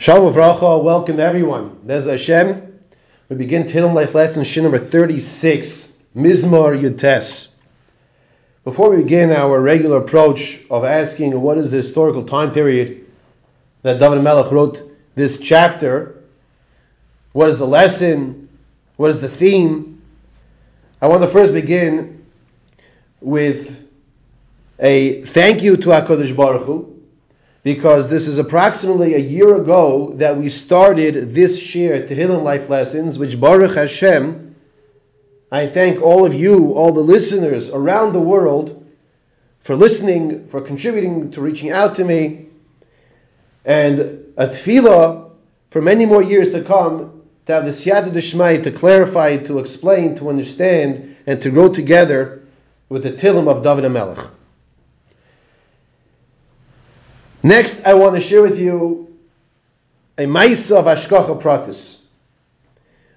Shalom Avracha, welcome everyone. There's Hashem. We begin Tehillim Life Lesson, Shin number 36, Mizmor Yutes. Before we begin our regular approach of asking what is the historical time period that David Melech wrote this chapter, what is the lesson, what is the theme, I want to first begin with a thank you to HaKadosh Baruch Hu, because this is approximately a year ago that we started this share Tehillim Life Lessons, which Baruch Hashem, I thank all of you, all the listeners around the world, for listening, for contributing to reaching out to me, and a tefillah for many more years to come to have the siyata d'shmai to clarify, to explain, to understand, and to grow together with the Tillim of David HaMelech. Next, I want to share with you a Maisa of Ashkacha Pratis.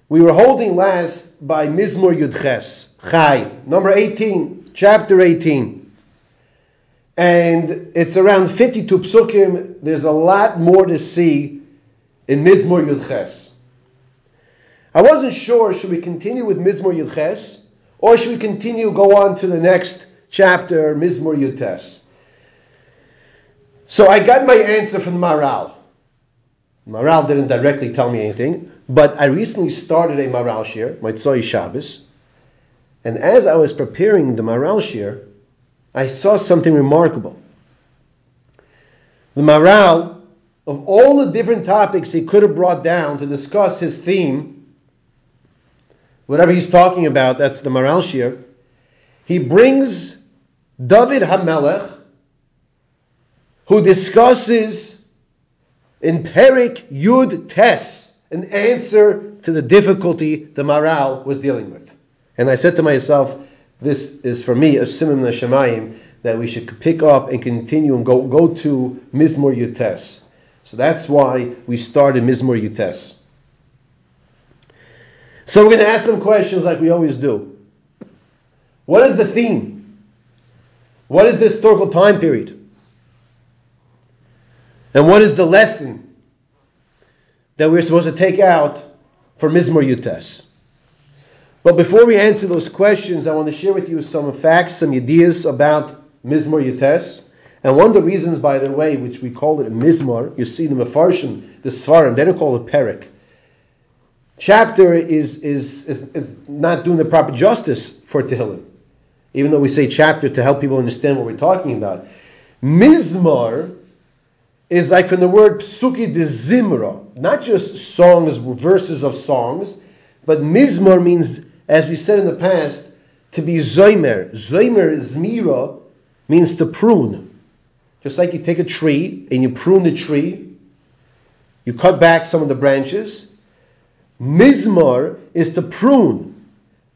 We were holding last by Mizmor Yudches, Chai, number 18, chapter 18. And it's around 52 psukim. There's a lot more to see in Mizmor Yudches. I wasn't sure, should we continue with Mizmor Yudches, or should we continue, go on to the next chapter, Mizmor Yudches? So I got my answer from Maral. Maral didn't directly tell me anything, but I recently started a Maral shir, my Tzoi Shabbos, and as I was preparing the Maral shir, I saw something remarkable. The Maral, of all the different topics he could have brought down to discuss his theme, whatever he's talking about, that's the Maral shir, he brings David Hamelech who discusses in Perik Yud Tes an answer to the difficulty the Maral was dealing with. And I said to myself, this is for me a simon Shemayim that we should pick up and continue and go, go to Mizmor Yutes. So that's why we started Mizmor Yutes. So we're going to ask some questions like we always do. What is the theme? What is the historical time period? And what is the lesson that we're supposed to take out for Mizmor Yutes? But before we answer those questions, I want to share with you some facts, some ideas about Mizmor Yutes. And one of the reasons, by the way, which we call it a Mizmor, you see the Mefarshim, the Svarim, they don't call it Perik. Chapter is, is, is, is not doing the proper justice for Tehillim. Even though we say chapter to help people understand what we're talking about. Mizmor is like from the word psuki de zimra, not just songs, verses of songs, but mizmor means, as we said in the past, to be zoimer. Zoimer, zmira, means to prune. Just like you take a tree and you prune the tree, you cut back some of the branches. Mizmor is to prune.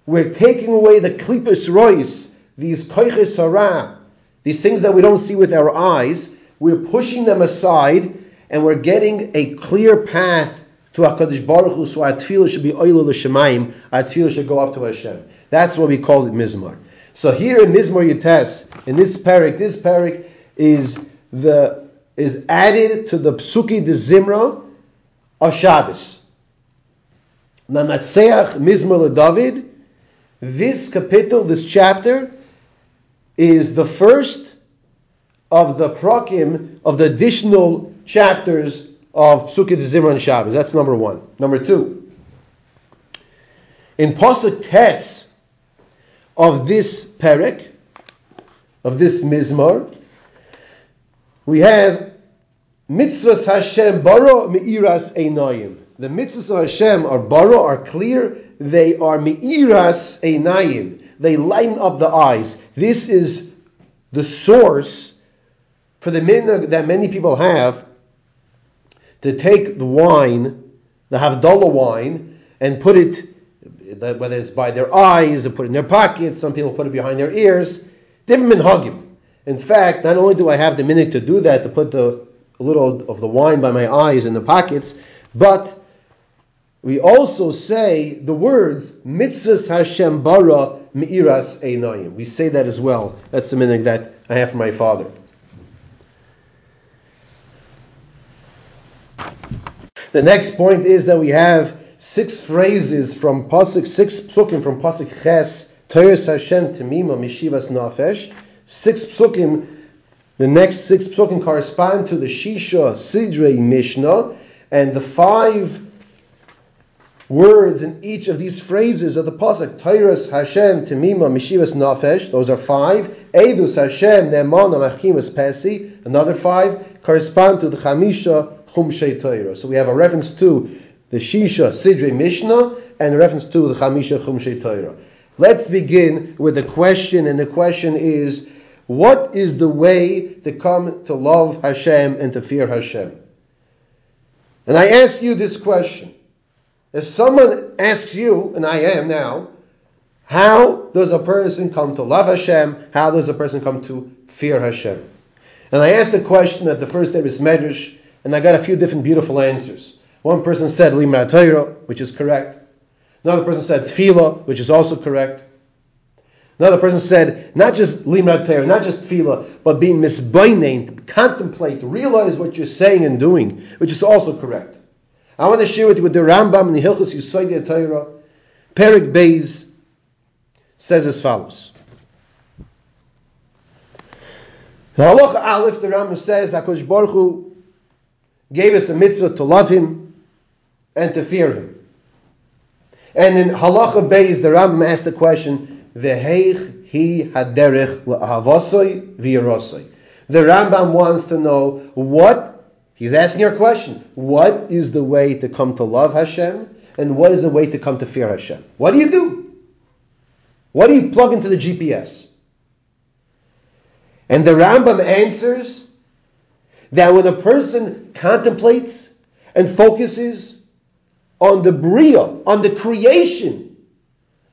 We're taking away the klipus rois, these koiches hara, these things that we don't see with our eyes, we're pushing them aside and we're getting a clear path to HaKadosh Baruch Hu, so our tefillah should be oil l'shemayim, our tefillah should go up to Hashem. That's what we call it Mizmar. So here in Mizmar Yates, in this parak, this parak is the is added to the Psuki de Zimra of Shabbos. Namatseach Mizmar David. This capital, this chapter, is the first of the prakim of the additional chapters of Sukkot Zimran Shabbos. That's number one. Number two, in pasuk tes of this perek, of this mizmar, we have mitzvahs Hashem baro meiras einayim. The mitzvahs of Hashem are baro, are clear. They are meiras einayim. They lighten up the eyes. This is the source for the minhag that many people have to take the wine, the Havdalah wine, and put it, whether it's by their eyes or put it in their pockets, some people put it behind their ears, different minhagim. In fact, not only do I have the minhag to do that, to put the a little of the wine by my eyes in the pockets, but we also say the words mitzvahs Hashem bara mi'iras einayim. We say that as well. That's the minhag that I have from my father. The next point is that we have six phrases from Pasuk, six psukim from Pasuk Ches, Teres Hashem Temima Mishivas Nafesh. Six psukim, the next six psukim correspond to the Shisha Sidrei Mishnah, and the five words in each of these phrases of the pasuk Tyrus Hashem Temima Mishivas Nafesh. Those are five. Edus Hashem Nemana Machimas Pesi. Another five correspond to the Chamisha Chumshei Torah. So we have a reference to the Shisha Sidre Mishnah and a reference to the Chamisha Chumshei Torah. Let's begin with a question, and the question is, what is the way to come to love Hashem and to fear Hashem? And I ask you this question. If someone asks you, and I am now, how does a person come to love Hashem? How does a person come to fear Hashem? And I asked the question at the first day of Medrash, and I got a few different beautiful answers. One person said Torah, which is correct. Another person said Tefillah, which is also correct. Another person said not just Limra Torah, not just Tefillah, but being misbainain, contemplate, realize what you're saying and doing, which is also correct. I want to share with you with the Rambam in the Hilchos Yisodei Torah, Perik Beis, says as follows. The Halacha Aleph, the Rambam says, HaKadosh Baruch Hu gave us a mitzvah to love Him and to fear Him. And in Halacha Beis, the Rambam asked the question, V'heich hi haderech la'avosoi v'yarosoi. The Rambam wants to know what He's asking your question. What is the way to come to love Hashem? And what is the way to come to fear Hashem? What do you do? What do you plug into the GPS? And the Rambam answers that when a person contemplates and focuses on the Bria, on the creation,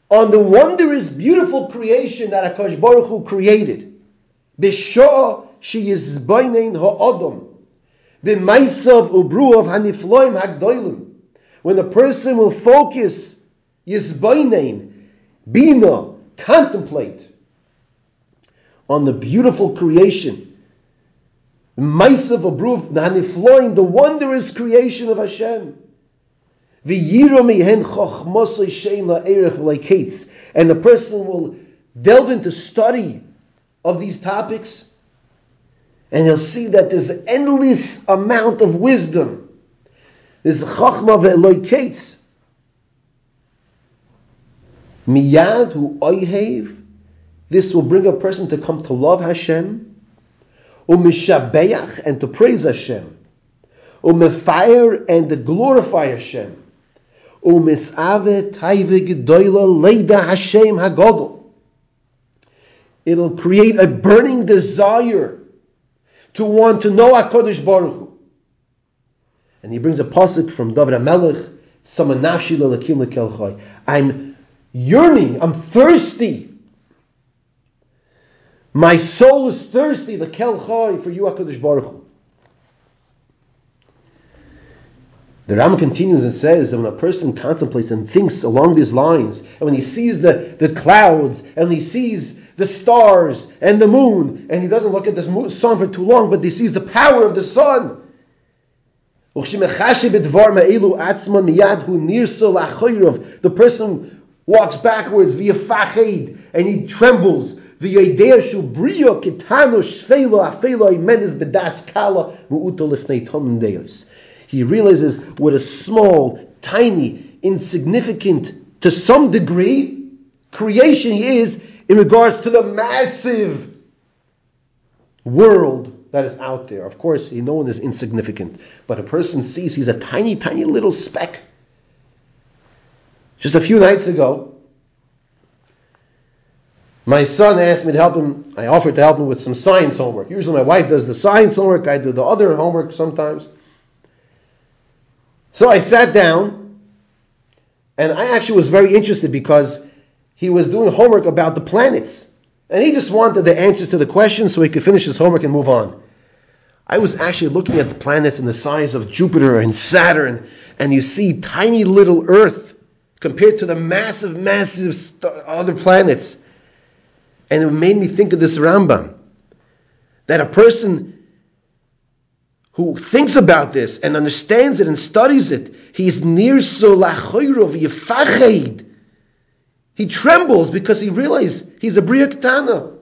on the wondrous, beautiful creation that Akash Baruch Hu created, Bishah she is ha'odom, B'maisav ubruav hanifloim hagdoilim. When a person will focus, yisbainain, bina, contemplate on the beautiful creation, maisav ubruav hanifloim, the wondrous creation of Hashem. And the person will delve into study of these topics and he'll see that there's an endless amount of wisdom. There's chachma ve'eloikates. Miyad hu oihev. This will bring a person to come to love Hashem. Umishabeach and to praise Hashem. Umefire and to glorify Hashem. Umisave taive gedoyla leida Hashem hagodol. It'll create a burning desire to want to know HaKadosh Baruch Hu. And he brings a pasuk from David HaMelech, Samanashi lelakim. I'm yearning, I'm thirsty. My soul is thirsty, the kelchai, for you HaKadosh Baruch Hu. The Ram continues and says that when a person contemplates and thinks along these lines, and when he sees the, the clouds, and he sees the stars and the moon, and he doesn't look at the sun for too long, but he sees the power of the sun. The person walks backwards via fached and he trembles. He realizes what a small, tiny, insignificant, to some degree, creation he is in regards to the massive world that is out there. Of course, no one is insignificant, but a person sees he's a tiny, tiny little speck. Just a few nights ago, my son asked me to help him. I offered to help him with some science homework. Usually, my wife does the science homework, I do the other homework sometimes. So I sat down, and I actually was very interested because he was doing homework about the planets. And he just wanted the answers to the questions so he could finish his homework and move on. I was actually looking at the planets and the size of Jupiter and Saturn, and you see tiny little Earth compared to the massive, massive other planets. And it made me think of this Rambam that a person who thinks about this and understands it and studies it, he is near so lachoyrov yifached. He trembles because he realizes he's a Bria Ketana.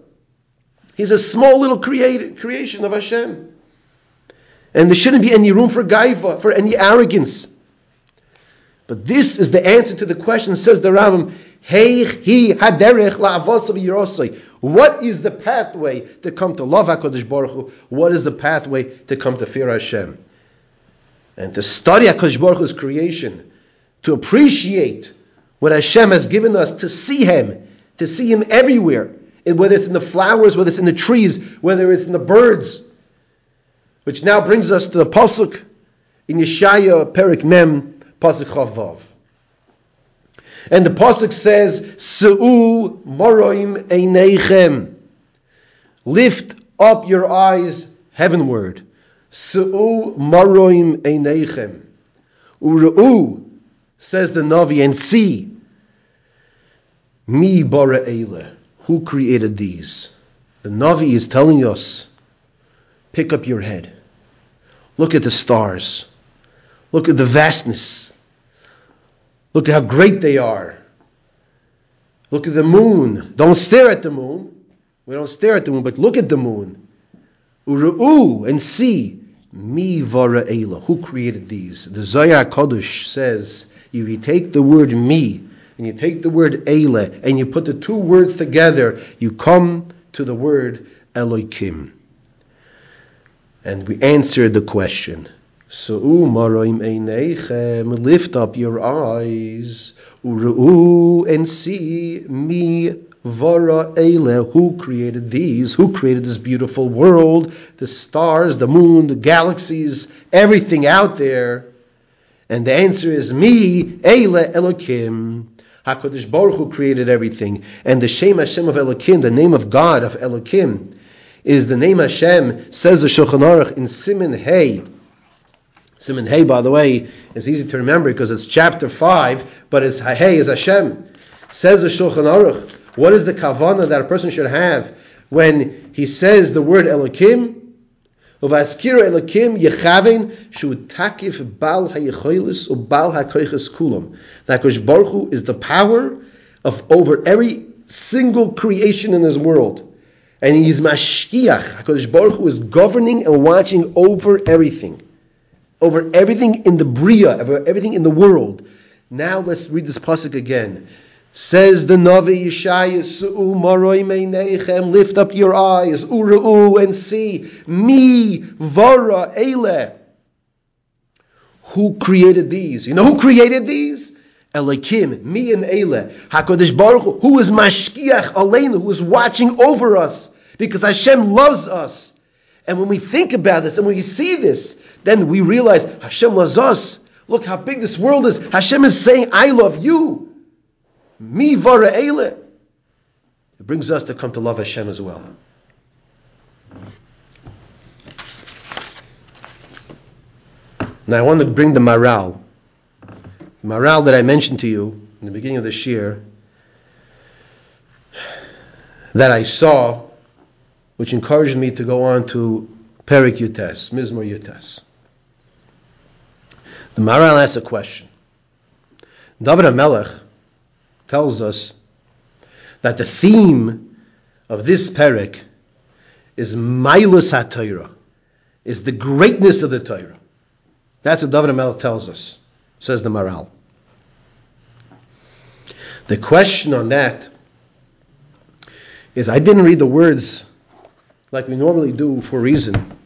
He's a small little create, creation of Hashem. And there shouldn't be any room for gaiva, for any arrogance. But this is the answer to the question, says the Rambam, What is the pathway to come to love HaKadosh Baruch Hu? What is the pathway to come to fear Hashem? And to study HaKadosh Baruch Hu's creation, to appreciate what Hashem has given us, to see Him, to see Him everywhere, whether it's in the flowers, whether it's in the trees, whether it's in the birds, which now brings us to the pasuk in Yeshaya Perik Mem pasuk Chavav. And the pasuk says, "Se'u moroim einechem." Lift up your eyes heavenward. Se'u moroim einechem. Uru'u says the Navi, and see. Mi bara eile. Who created these? The Navi is telling us Pick up your head. Look at the stars. Look at the vastness. Look at how great they are. Look at the moon. Don't stare at the moon. We don't stare at the moon, but look at the moon. Uru'u and see. Mi vara. Who created these? The Zohar Kodesh says, if you take the word mi and you take the word ela and you put the two words together, you come to the word Elohim. And we answered the question. So lift up your eyes, and see me Vara Eile, who created these? Who created this beautiful world? The stars, the moon, the galaxies, everything out there. And the answer is me, Eile Elokim. HaKadosh Baruch Hu created everything. And the Shem Hashem of Elokim, the name of God of Elokim, is the name Hashem, says the Shulchan Aruch in Siman Hey. Siman Hey, by the way, is easy to remember because it's chapter 5, but it's Hey is Hashem. Says the Shulchan Aruch, what is the kavana that a person should have when he says the word Elokim? Uvaskira Elokim Yechaven Shu Takif Bal HaYechoilis U Bal HaKoiches Kulam. That Kosh Baruch Hu is the power of over every single creation in this world and he is mashkiach. Hakadosh Baruch Hu is governing and watching over everything, over everything in the bria, over everything in the world. Now let's read this pasuk again. Says the Navi Yeshaya, Su'u maroi meinechem, lift up your eyes, uru'u, and see, me, vara, ele. Who created these? You know who created these? Elikim, me and Ele, Hakadosh Baruch Hu, who is Mashkiach Aleinu, who is watching over us because Hashem loves us. And when we think about this and when we see this, then we realize Hashem loves us. Look how big this world is. Hashem is saying, I love you. Mi vara It brings us to come to love Hashem as well. Now I want to bring the Maharal. The Maharal that I mentioned to you in the beginning of this year that I saw which encouraged me to go on to Perik Yutes, Mizmor Yutes. The Maharal asks a question. David HaMelech tells us that the theme of this parak is Mailus HaTorah, is the greatness of the Torah. That's what David HaMelech tells us, says the Maharal. The question on that is I didn't read the words like we normally do for a reason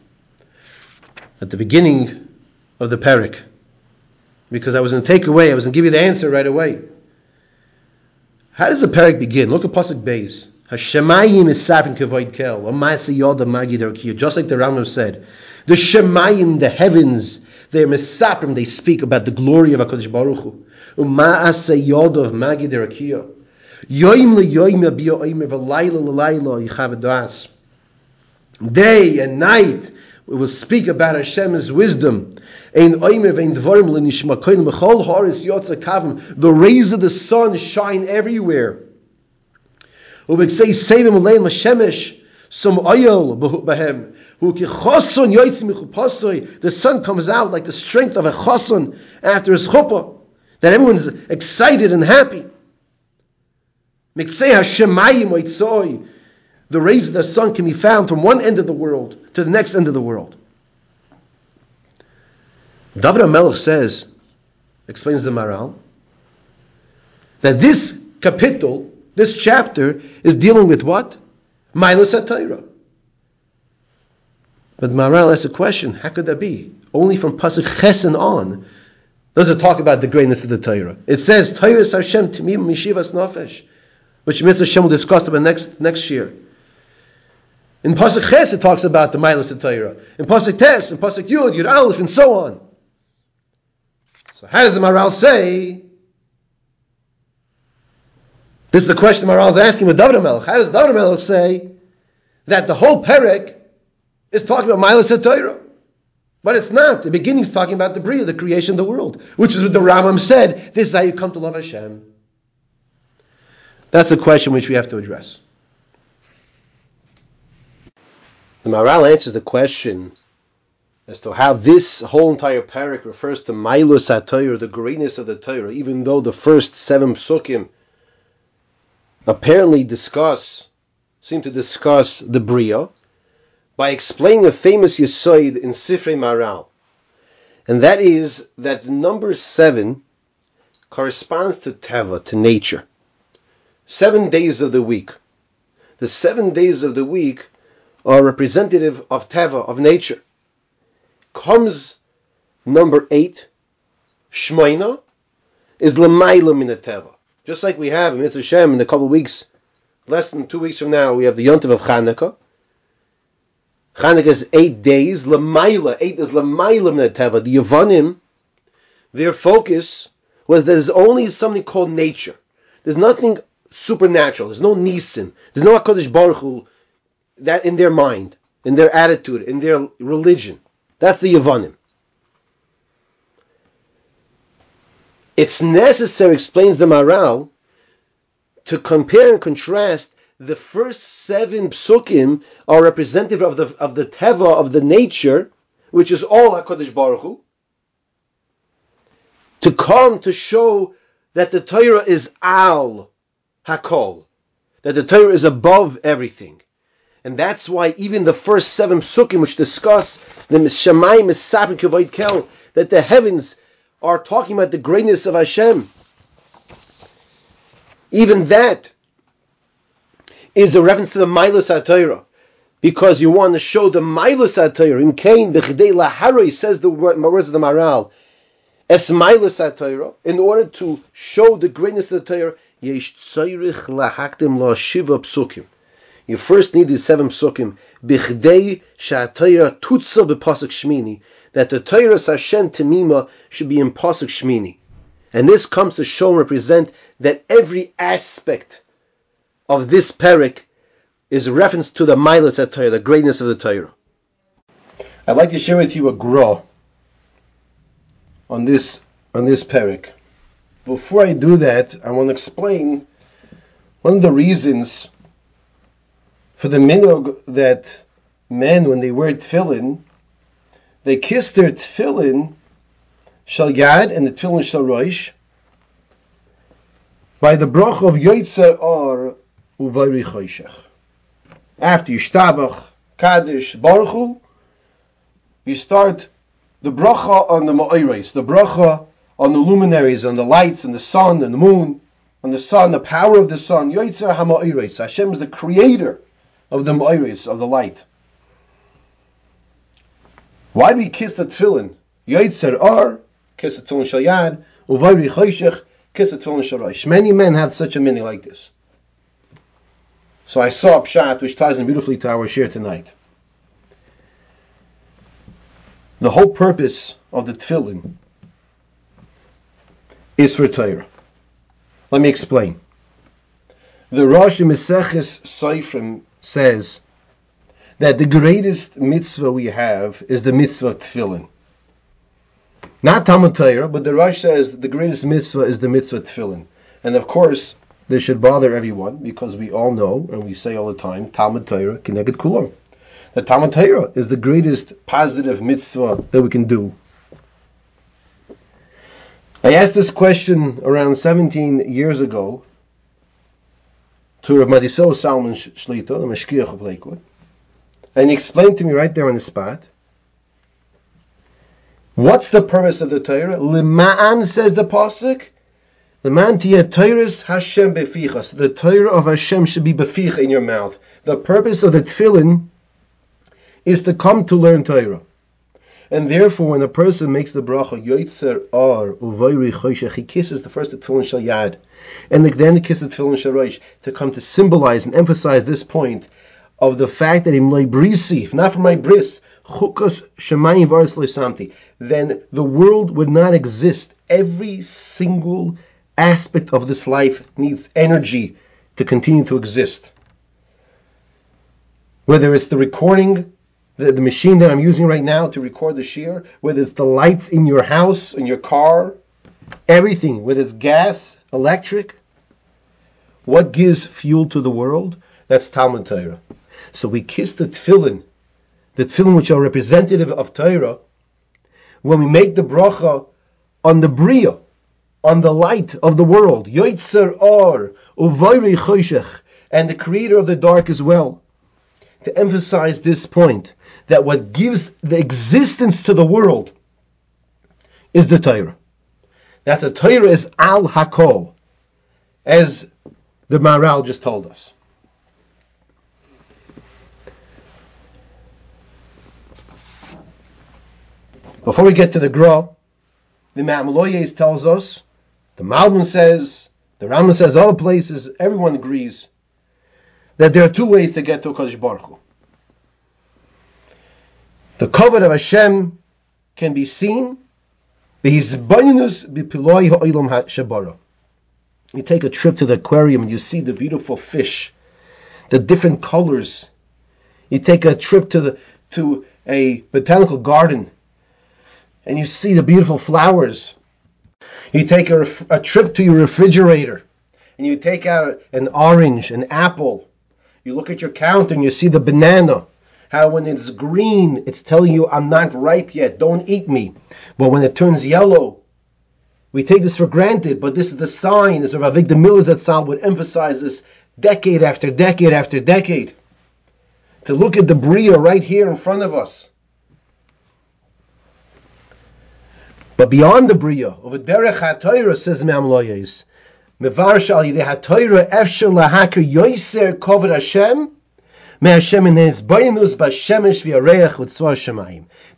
at the beginning of the parak. Because I was going to take away, I was going to give you the answer right away. How does the parak begin? Look at Pasuk Beis. Hashemayim is sapin kevoid kel. Amasa yoda magid Just like the Rambam said. The Shemayim, the heavens, they're misaprim, they speak about the glory of HaKadosh Baruch Hu. Uma'asa yoda of magid rakiyah. Yoim le yoim abiya oimer v'layla l'layla yichav. Day and night, we will speak about Hashem's wisdom. The rays of the sun shine everywhere. Some oil The sun comes out like the strength of a choson after his chuppah, that everyone's excited and happy. The rays of the sun can be found from one end of the world to the next end of the world. David HaMelech says, explains the Maral, that this capital, this chapter, is dealing with what? Milas HaTorah. But Maral asks a question, how could that be? Only from Pasuk Chesen on does it talk about the greatness of the Torah. It says, Torah is Hashem Timim Mishivas Nafesh, which Mitzvah Hashem will discuss about next, next year. In Pasuk Ches it talks about the Milas Torah. In Pasuk Tes, in Pasuk Yud, Yud Aleph, and so on. So how does the Maral say? This is the question the Maral is asking with David Melech. How does David Melech say that the whole Perek is talking about Milas Torah? But it's not. The beginning is talking about the Bria, the creation of the world, which is what the Rambam said. This is how you come to love Hashem. That's a question which we have to address. The Maral answers the question as to how this whole entire parak refers to Mailus HaTorah, the greatness of the Torah, even though the first seven psukim apparently discuss, seem to discuss the Bria, by explaining a famous Yisoid in Sifrei Maral. And that is that number seven corresponds to Teva, to nature. Seven days of the week. The seven days of the week are representative of Teva, of nature comes number eight, Shmoina, is Lamaila Minateva. Just like we have in Mitzvah Shem in a couple of weeks, less than two weeks from now, we have the Yontiv of Chanukah. Chanukah is eight days. Lamaila, eight is Lamaila Minateva. The Yavanim, their focus was there's only something called nature. There's nothing supernatural. There's no Nisim. There's no HaKadosh Baruch Hu that in their mind, in their attitude, in their religion. That's the Yavanim. It's necessary, explains the Maral, to compare and contrast the first seven psukim are representative of the of the teva of the nature, which is all Hakadosh Baruch Hu, to come to show that the Torah is al hakol, that the Torah is above everything, and that's why even the first seven psukim which discuss the Shamayim Misapin Kavod Kel, that the heavens are talking about the greatness of Hashem. Even that is a reference to the Milas HaTorah. Because you want to show the Milas HaTorah. In Cain, B'chidei Laharoi says the words of the Maral. Es Milas HaTorah. In order to show the greatness of the Torah, Yesh Tzayrich Lahakdim La Shiva Psukim. You first need the seven psukim. Bichdei sha'atayra tutza b'pasuk shmini. That the Torah Hashem Temima should be in pasuk shmini. And this comes to show and represent that every aspect of this parak is reference to the milas at Torah, the greatness of the Torah. I'd like to share with you a gra on this on this parak. Before I do that, I want to explain one of the reasons for the minog that men, when they wear tefillin, they kiss their tefillin shal yad and the tefillin shal roish by the brach of yoitzer or uvayri choshech. After you shtabach, kaddish, baruchu, you start the bracha on the ma'ires, the bracha on the luminaries, on the lights, and the sun, and the moon, on the sun, the power of the sun. Yoitzer ha'ma'ires. Hashem is the creator of the Moiris, of the light. Why do we kiss the tefillin? Yoitzer ar, kiss the tefillin shal yad, uvayri choshech, kiss the tefillin shal Many men have such a meaning like this. So I saw a pshat which ties in beautifully to our share tonight. The whole purpose of the tefillin is for Torah. Let me explain. The Rosh Meseches Seifrim says that the greatest mitzvah we have is the mitzvah of tefillin. Not Talmud Torah, but the Rosh says the greatest mitzvah is the mitzvah tefillin. And of course, this should bother everyone because we all know and we say all the time Talmud Torah connected kulam. The Talmud Torah is the greatest positive mitzvah that we can do. I asked this question around 17 years ago to Rav Mattisyahu Salomon Shlita, the Mashkiach of Lakewood, and he explained to me right there on the spot what's the purpose of the Torah. Lima'an says the pasuk. Lima'an tiyah Torahs Hashem befichas. The Torah of Hashem should be befich in your mouth. The purpose of the tefillin is to come to learn Torah. And therefore, when a person makes the bracha Yoitzer Ar Uvayri Choshech, he kisses the first tefillin shal yad, and then he kisses the tefillin shal to come to symbolize and emphasize this point of the fact that my brisi, not for my bris, chukos shemayim varis loisamti, then the world would not exist. Every single aspect of this life needs energy to continue to exist. Whether it's the recording the, the machine that I'm using right now to record the shear, whether it's the lights in your house, in your car, everything, whether it's gas, electric, what gives fuel to the world? That's Talmud Torah. So we kiss the tefillin, the tefillin which are representative of Torah, when we make the bracha on the bria, on the light of the world, Yoitzer Or, Uvayri Choshech, and the creator of the dark as well. To emphasize this point, that what gives the existence to the world is the Torah. That the Torah is al hakol, as the Maral just told us. Before we get to the Gra, the Ma'amaloyes tells us, the Malbim says, the Rama says, all places, everyone agrees that there are two ways to get to Kodesh Baruch Hu. The cover of Hashem can be seen. You take a trip to the aquarium and you see the beautiful fish, the different colors. You take a trip to the to a botanical garden and you see the beautiful flowers. You take a, a trip to your refrigerator and you take out an orange, an apple. You look at your counter and you see the banana how when it's green, it's telling you, I'm not ripe yet, don't eat me. But when it turns yellow, we take this for granted, but this is the sign, as Rav Avigdor Miller would emphasize this decade after decade after decade. To look at the Bria right here in front of us. But beyond the Bria, over Derech HaTorah, says Me'am Loyes, Mevar Shal Yidei HaTorah, Efshel Lahaka Yoiser Kovod Hashem,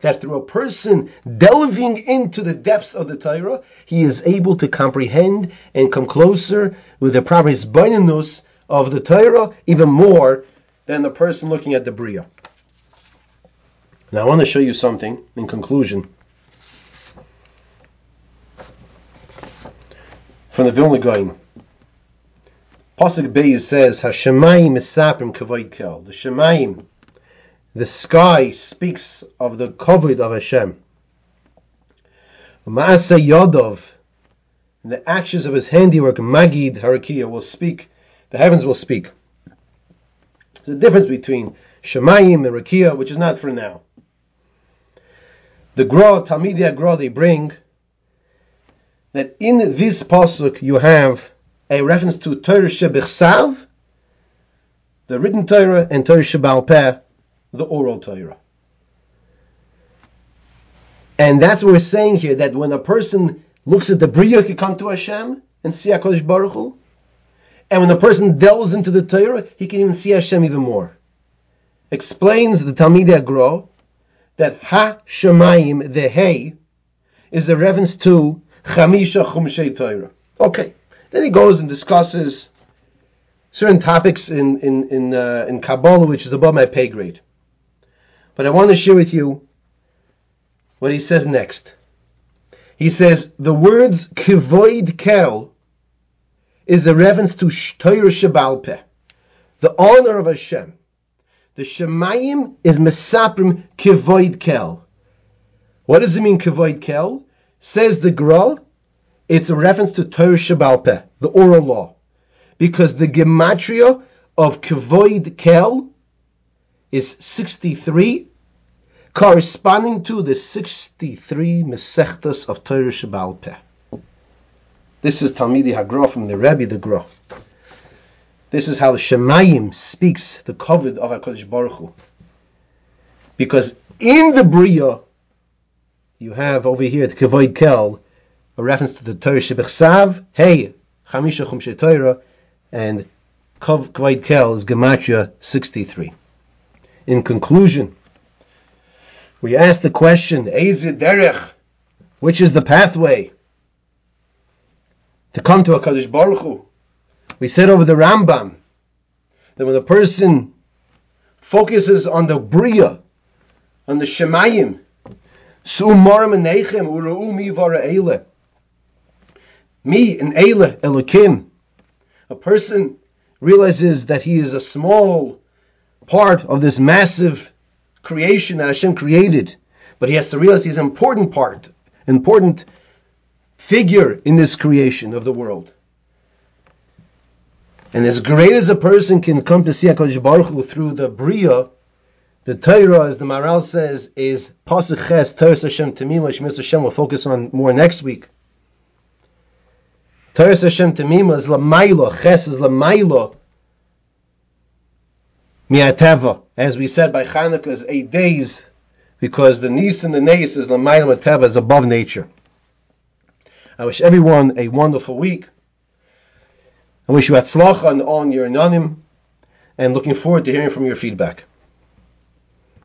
that through a person delving into the depths of the Torah, he is able to comprehend and come closer with the proper hisbainus of the Torah even more than the person looking at the Bria. Now I want to show you something in conclusion. From the Vilna Gaon. Pasuk Beis says, "Hashemayim misaprim kavod kel." The Shemayim, the sky, speaks of the kavod of Hashem. Maaseh Yodov, the actions of his handiwork, Magid Harakia, will speak. The heavens will speak. A difference between Shemayim and Rakia, which is not for now. The Gra, Talmidei Gra, they bring that in this pasuk you have a reference to Torah Shebichsav, the written Torah, and Torah Shebal Peh, the oral Torah. And that's what we're saying here, that when a person looks at the Bria, he can come to Hashem and see HaKadosh Baruch Hu. And when a person delves into the Torah, he can even see Hashem even more. Explains the Talmidei Agro that Ha Shemayim, the Hey, is a reference to Chamisha Chumshei Torah. Okay. Then he goes and discusses certain topics in in in, uh, in Kabbalah, which is above my pay grade. But I want to share with you what he says next. He says the words kivoid kel is a reference to Torah Shabalpeh, the honor of Hashem. The Shemayim is Mesaprim kivoid kel. What does it mean kivoid kel? Says the Gra, it's a reference to Torah Shabbat, the oral law, because the gematria of Kavoid Kel is 63, corresponding to the 63 Mesechtas of Torah Shabbal Peh. This is Talmidi Hagra from the Rebbe the Gra. This is how the Shemayim speaks the covet of HaKadosh Baruch Hu. Because in the Bria, you have over here the Kavoid Kel, a reference to the Torah Shebechsav, hey, Chamisha Chumshe Torah, and Kavoid Kel is Gematria 63. In conclusion, we ask the question, Ezid Derech, which is the pathway to come to HaKadosh Baruch Hu? We said over the Rambam that when a person focuses on the Bria, on the Shemayim, me and Eile Elokim, a person realizes that he is a small part of this massive creation that Hashem created, but he has to realize he's an important part, important figure in this creation of the world. And as great as a person can come to see HaKadosh Baruch Hu through the Bria, the Torah, as the Maral says, is Pasuk Ches, Torah Hashem Tamim, which Mr. Hashem will focus on more next week. Torah Hashem Tamim is Lamaila, Ches is Lamaila, Miateva, as we said by Chanukah's eight days, because the Nis and the Neis is Lamaila Mateva, is above nature. I wish everyone a wonderful week. I wish you atzlacha on, on your nanim, and looking forward to hearing from your feedback.